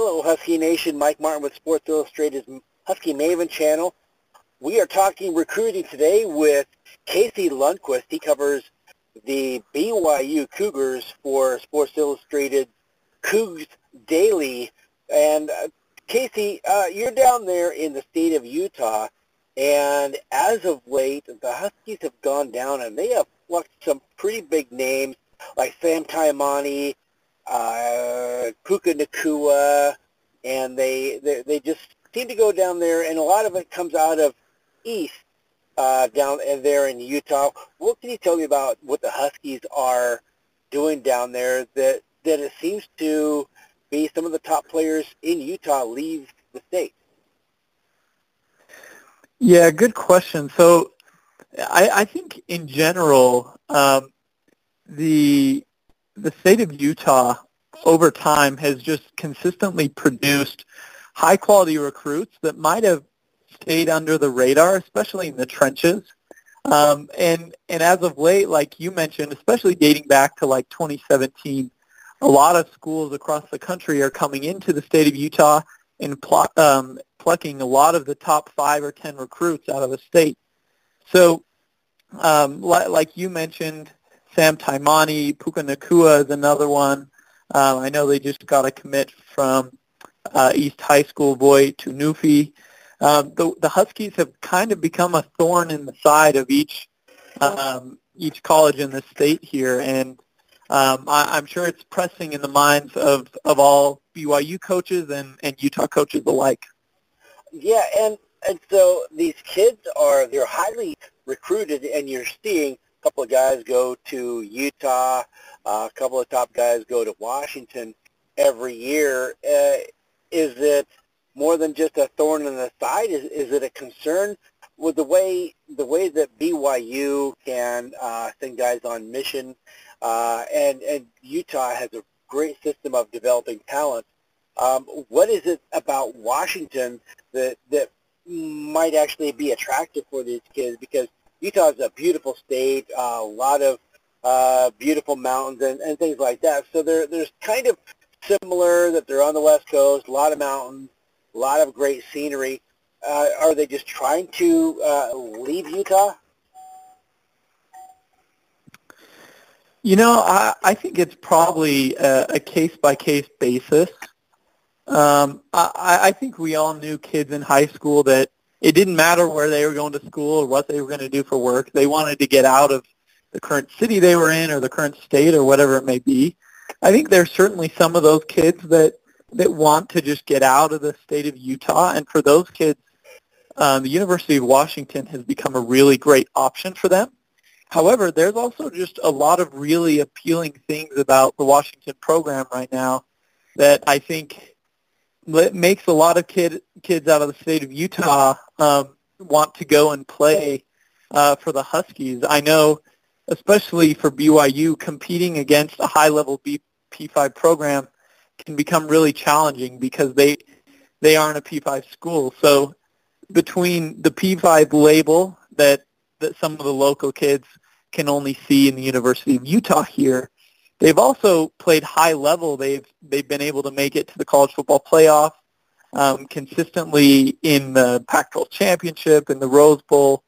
Hello, Husky Nation. Mike Martin with Sports Illustrated's Husky Maven channel. We are talking recruiting today with Casey Lundquist. He covers the BYU Cougars for Sports Illustrated Cougs Daily. And uh, Casey, uh, you're down there in the state of Utah, and as of late, the Huskies have gone down, and they have plucked some pretty big names like Sam Taimani, uh, Puka Nacua, and they, they they just seem to go down there, and a lot of it comes out of east uh, down there in Utah. What can you tell me about what the Huskies are doing down there that that it seems to be some of the top players in Utah leave the state? Yeah, good question. So I, I think in general, um, the the state of Utah over time has just consistently produced high quality recruits that might have stayed under the radar, especially in the trenches. Um, and and as of late, like you mentioned, especially dating back to like 2017, a lot of schools across the country are coming into the state of Utah and pl- um, plucking a lot of the top five or ten recruits out of the state. So, um, li- like you mentioned, Sam Taimani, Puka Nacua is another one. Um, I know they just got a commit from uh, East High School Voi Tunuufi. Um, the, the Huskies have kind of become a thorn in the side of each um, each college in the state here, and um, I, I'm sure it's pressing in the minds of, of all BYU coaches and, and Utah coaches alike. Yeah, and and so these kids are they're highly recruited, and you're seeing couple of guys go to Utah, uh, a couple of top guys go to Washington every year. Uh, is it more than just a thorn in the side? Is, is it a concern with the way the way that BYU can uh, send guys on mission, uh, and and Utah has a great system of developing talent. Um, what is it about Washington that that might actually be attractive for these kids? Because Utah is a beautiful state, uh, a lot of uh, beautiful mountains and, and things like that. So they're, they're kind of similar that they're on the west coast, a lot of mountains, a lot of great scenery. Uh, are they just trying to uh, leave Utah? You know, I, I think it's probably a, a case-by-case basis. Um, I, I think we all knew kids in high school that it didn't matter where they were going to school or what they were going to do for work. They wanted to get out of the current city they were in or the current state or whatever it may be. I think there's certainly some of those kids that that want to just get out of the state of Utah, and for those kids, um, the University of Washington has become a really great option for them. However, there's also just a lot of really appealing things about the Washington program right now that I think makes a lot of kid, kids out of the state of Utah um, want to go and play uh, for the Huskies. I know, especially for BYU, competing against a high-level B, P5 program can become really challenging because they they aren't a P5 school. So between the P5 label that that some of the local kids can only see in the University of Utah here, they've also played high level. They've they've been able to make it to the college football playoff um, consistently in the Pac-12 championship and the Rose Bowl,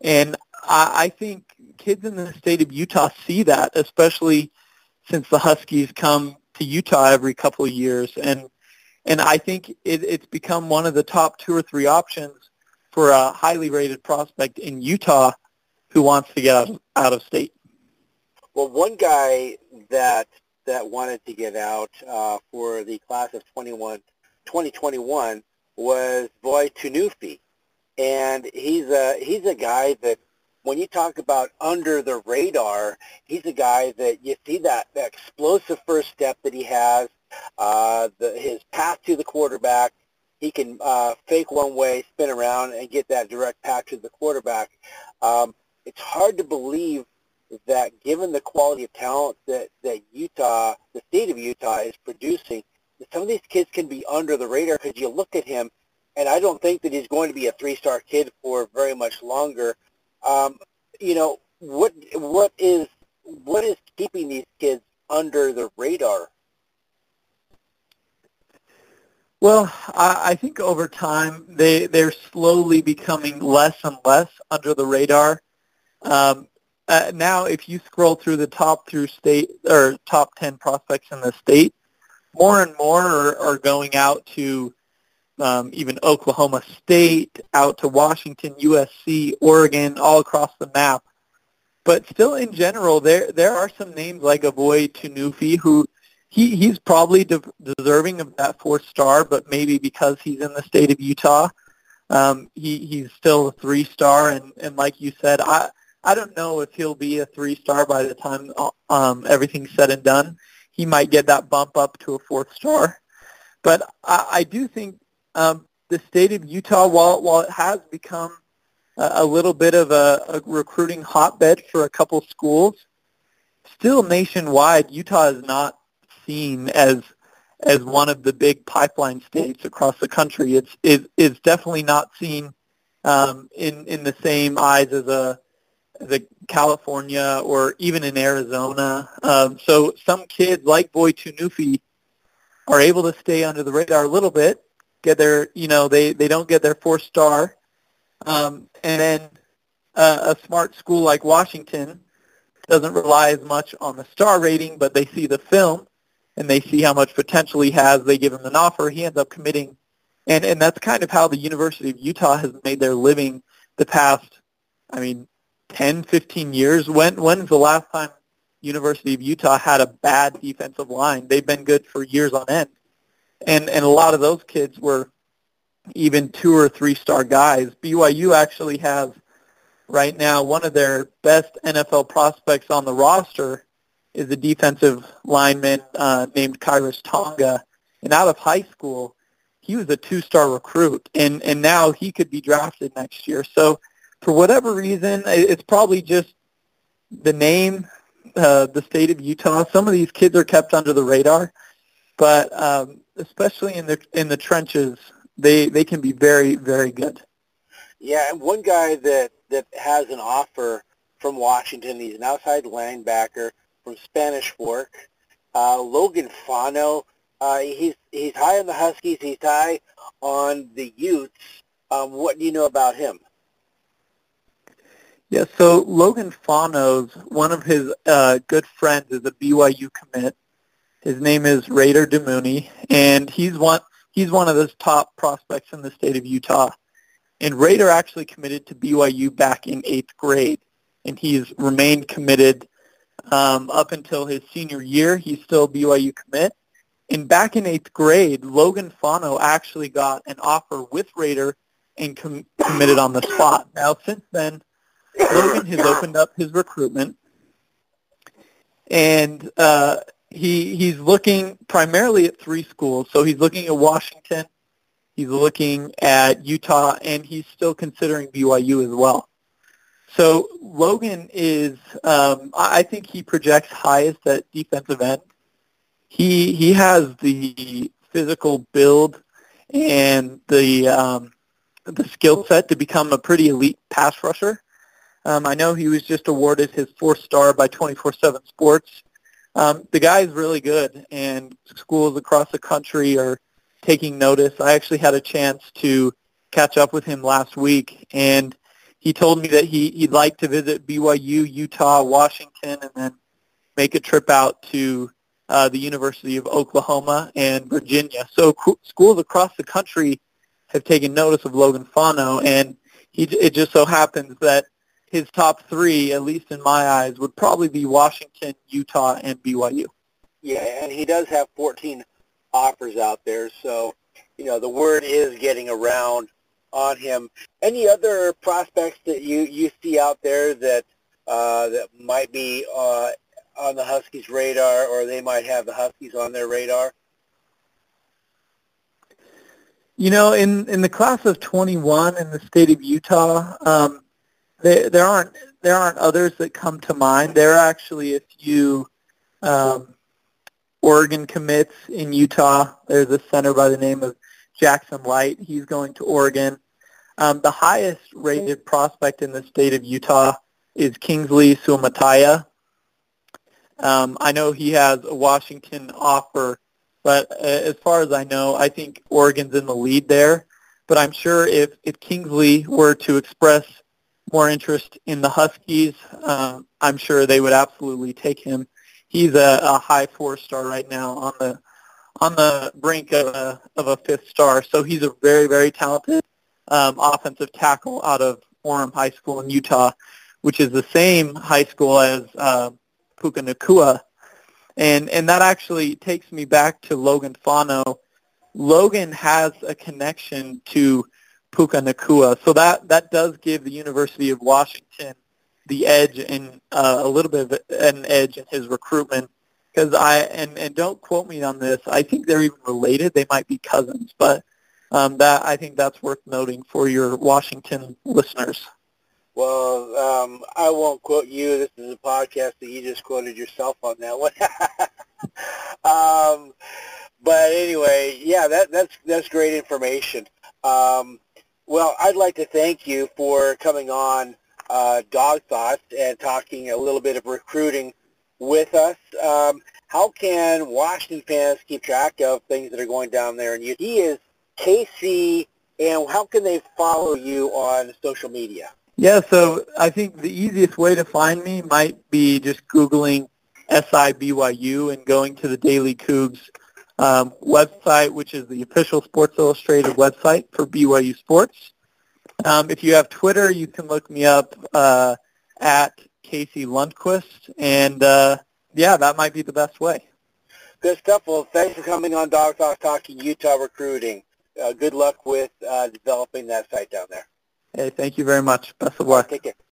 and I, I think kids in the state of Utah see that, especially since the Huskies come to Utah every couple of years, and and I think it, it's become one of the top two or three options for a highly rated prospect in Utah who wants to get out, out of state. Well, one guy that that wanted to get out uh, for the class of 21, 2021 was Voi Tunuufi, and he's a he's a guy that when you talk about under the radar, he's a guy that you see that, that explosive first step that he has, uh, the, his path to the quarterback. He can uh, fake one way, spin around, and get that direct path to the quarterback. Um, it's hard to believe that given the quality of talent that, that Utah, the state of Utah is producing, that some of these kids can be under the radar because you look at him, and I don't think that he's going to be a three-star kid for very much longer. Um, you know, what what is what is keeping these kids under the radar? Well, I, I think over time they they're slowly becoming less and less under the radar. Um, uh, now, if you scroll through the top through state or top ten prospects in the state, more and more are, are going out to um, even Oklahoma State, out to Washington, USC, Oregon, all across the map. But still, in general, there there are some names like Avoy Tunuufi who he he's probably de- deserving of that fourth star, but maybe because he's in the state of Utah, um, he he's still a three star. And and like you said, I I don't know if he'll be a three star by the time um, everything's said and done. He might get that bump up to a fourth star, but I, I do think um, the state of Utah, while while it has become a, a little bit of a, a recruiting hotbed for a couple schools, still nationwide, Utah is not seen as as one of the big pipeline states across the country. It's it, it's definitely not seen um, in in the same eyes as a a California or even in Arizona. Um, so some kids like Voi Tunuufi are able to stay under the radar a little bit, get their you know they they don't get their four star, um, and then uh, a smart school like Washington doesn't rely as much on the star rating, but they see the film and they see how much potential he has. They give him an offer. He ends up committing. And, and that's kind of how the University of Utah has made their living the past, I mean, 10, 15 years. When When's the last time University of Utah had a bad defensive line? They've been good for years on end. And, and a lot of those kids were even two or three star guys. BYU actually has right now one of their best NFL prospects on the roster is a defensive lineman uh, named Khyiris Tonga. And out of high school, he was a two-star recruit, and, and now he could be drafted next year. So for whatever reason, it's probably just the name, uh, the state of Utah. Some of these kids are kept under the radar, but um, especially in the in the trenches, they they can be very very good. Yeah, and one guy that that has an offer from Washington. He's an outside linebacker from Spanish Fork. Uh, Logan Fano, uh, he's he's high on the Huskies. He's high on the Utes. Um, what do you know about him? Yeah, so Logan Fano's one of his uh, good friends is a BYU commit. His name is Raider Damuni, and he's one he's one of those top prospects in the state of Utah. And Raider actually committed to BYU back in eighth grade, and he's remained committed um, up until his senior year. He's still BYU commit. And back in eighth grade, Logan Fano actually got an offer with Raider and com- committed on the spot. Now, since then, Logan has opened up his recruitment, and uh, he he's looking primarily at three schools. So he's looking at Washington, he's looking at Utah, and he's still considering BYU as well. So Logan is, um, I think he projects highest at defensive end. He he has the physical build and the um, the skill set to become a pretty elite pass rusher. Um, I know he was just awarded his fourth star by 24/7 Sports. Um, the guy is really good, and schools across the country are taking notice. I actually had a chance to catch up with him last week, and he told me that he, he'd like to visit BYU, Utah, Washington, and then make a trip out to uh, the University of Oklahoma and Virginia. So co- schools across the country have taken notice of Logan Fano, and he, it just so happens that his top three, at least in my eyes, would probably be Washington, Utah, and BYU. Yeah, and he does have 14 offers out there, so you know the word is getting around on him. Any other prospects that you, you see out there that uh, that might be uh, on the Huskies' radar, or they might have the Huskies on their radar? You know, in in the class of 21 in the state of Utah, um, there there aren't there aren't others that come to mind. There are actually a few um, Oregon commits in Utah. There's a center by the name of Jackson Light. He's going to Oregon. Um, the highest rated prospect in the state of Utah is Kingsley Suamataia. Um, I know he has a Washington offer But uh, as far as I know, I think Oregon's in the lead there. But I'm sure if, if Kingsley were to express more interest in the Huskies, um, I'm sure they would absolutely take him. He's a, a high four star right now on the on the brink of a of a fifth star. So he's a very very talented um, offensive tackle out of Orem High School in Utah, which is the same high school as uh, Puka Nacua. And and that actually takes me back to Logan Fano. Logan has a connection to Puka Nacua, so that that does give the University of Washington the edge and uh, a little bit of an edge in his recruitment. Because I and and don't quote me on this. I think they're even related. They might be cousins, but um, that I think that's worth noting for your Washington listeners. Well, um, I won't quote you. This is a podcast that you just quoted yourself on that one. um, but anyway, yeah, that, that's that's great information. Um, well, I'd like to thank you for coming on uh, Dog Thoughts and talking a little bit of recruiting with us. Um, how can Washington fans keep track of things that are going down there? And you, he is Casey, and how can they follow you on social media? Yeah, so I think the easiest way to find me might be just Googling SIBYU and going to the Daily Cougs um, website, which is the official Sports Illustrated website for BYU Sports. Um, if you have Twitter, you can look me up uh, at Casey Lundquist, and uh, yeah, that might be the best way. Good stuff. Well, thanks for coming on Dog Talk Talking Utah Recruiting. Uh, good luck with uh, developing that site down there. Hey, thank you very much. Best of luck. Take care.